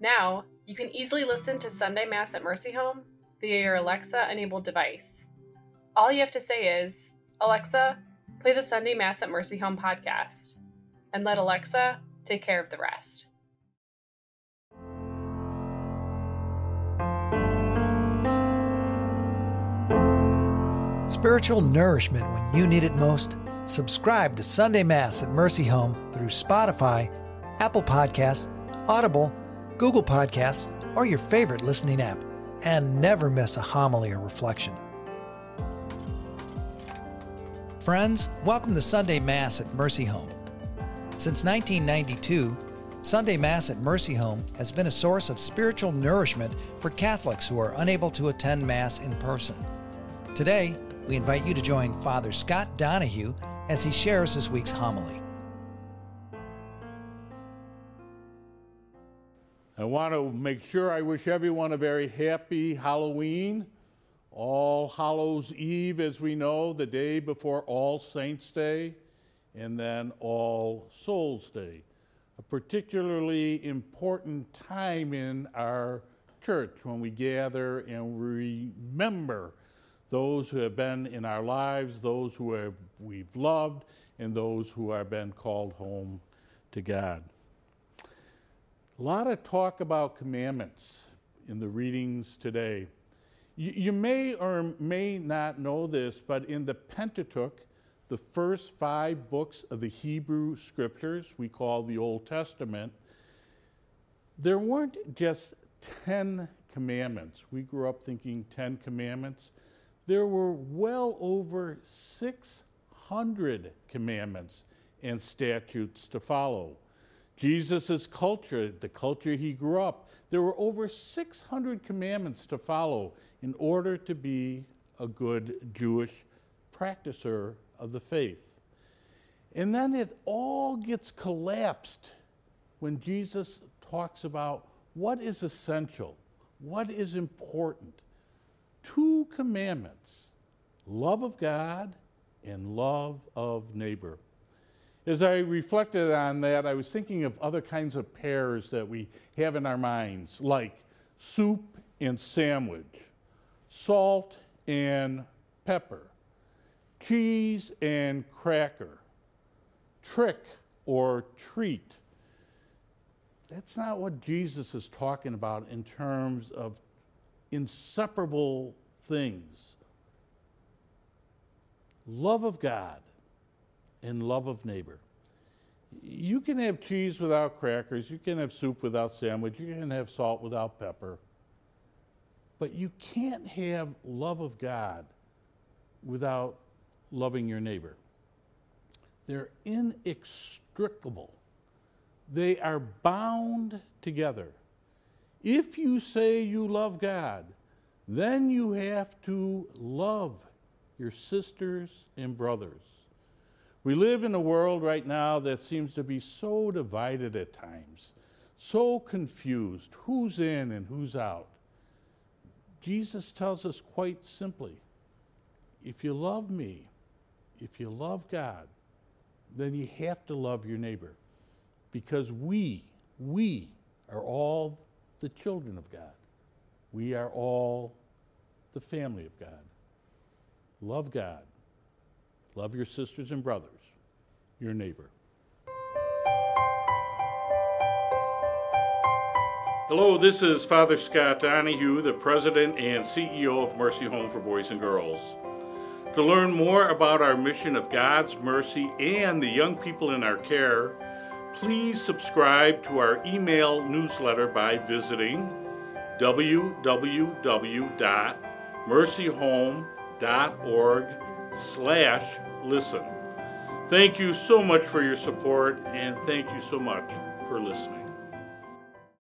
Now, you can easily listen to Sunday Mass at Mercy Home via your Alexa enabled device. All you have to say is, Alexa, play the Sunday Mass at Mercy Home podcast, and let Alexa take care of the rest. Spiritual nourishment when you need it most. Subscribe to Sunday Mass at Mercy Home through Spotify, Apple Podcasts, Audible, Google Podcasts, or your favorite listening app, and never miss a homily or reflection. Friends, welcome to Sunday Mass at Mercy Home. Since 1992, Sunday Mass at Mercy Home has been a source of spiritual nourishment for Catholics who are unable to attend Mass in person. Today, we invite you to join Father Scott Donahue as he shares this week's homily. I want to make sure I wish everyone a very happy Halloween. All Hallows Eve, as we know, the day before All Saints' Day, and then All Souls' Day. A particularly important time in our church when we gather and remember those who have been in our lives, those who have, we've loved, and those who have been called home to God. A lot of talk about commandments in the readings today. You, you may or may not know this, but in the Pentateuch, the first five books of the Hebrew scriptures, we call the Old Testament, there weren't just 10 commandments. We grew up thinking 10 commandments there were well over 600 commandments and statutes to follow. Jesus' culture, the culture he grew up, there were over 600 commandments to follow in order to be a good Jewish practicer of the faith. And then it all gets collapsed when Jesus talks about what is essential, what is important two commandments love of God and love of neighbor. As I reflected on that, I was thinking of other kinds of pairs that we have in our minds, like soup and sandwich, salt and pepper, cheese and cracker, trick or treat. That's not what Jesus is talking about in terms of inseparable things love of God and love of neighbor. You can have cheese without crackers, you can have soup without sandwich, you can have salt without pepper, but you can't have love of God without loving your neighbor. They're inextricable. They are bound together. If you say you love God, then you have to love your sisters and brothers. We live in a world right now that seems to be so divided at times, so confused who's in and who's out. Jesus tells us quite simply if you love me, if you love God, then you have to love your neighbor because we, we are all the children of God. We are all the family of God. Love God. Love your sisters and brothers, your neighbor. Hello, this is Father Scott Donahue, the President and CEO of Mercy Home for Boys and Girls. To learn more about our mission of God's mercy and the young people in our care, please subscribe to our email newsletter by visiting www.mercyhome.org slash listen. Thank you so much for your support and thank you so much for listening.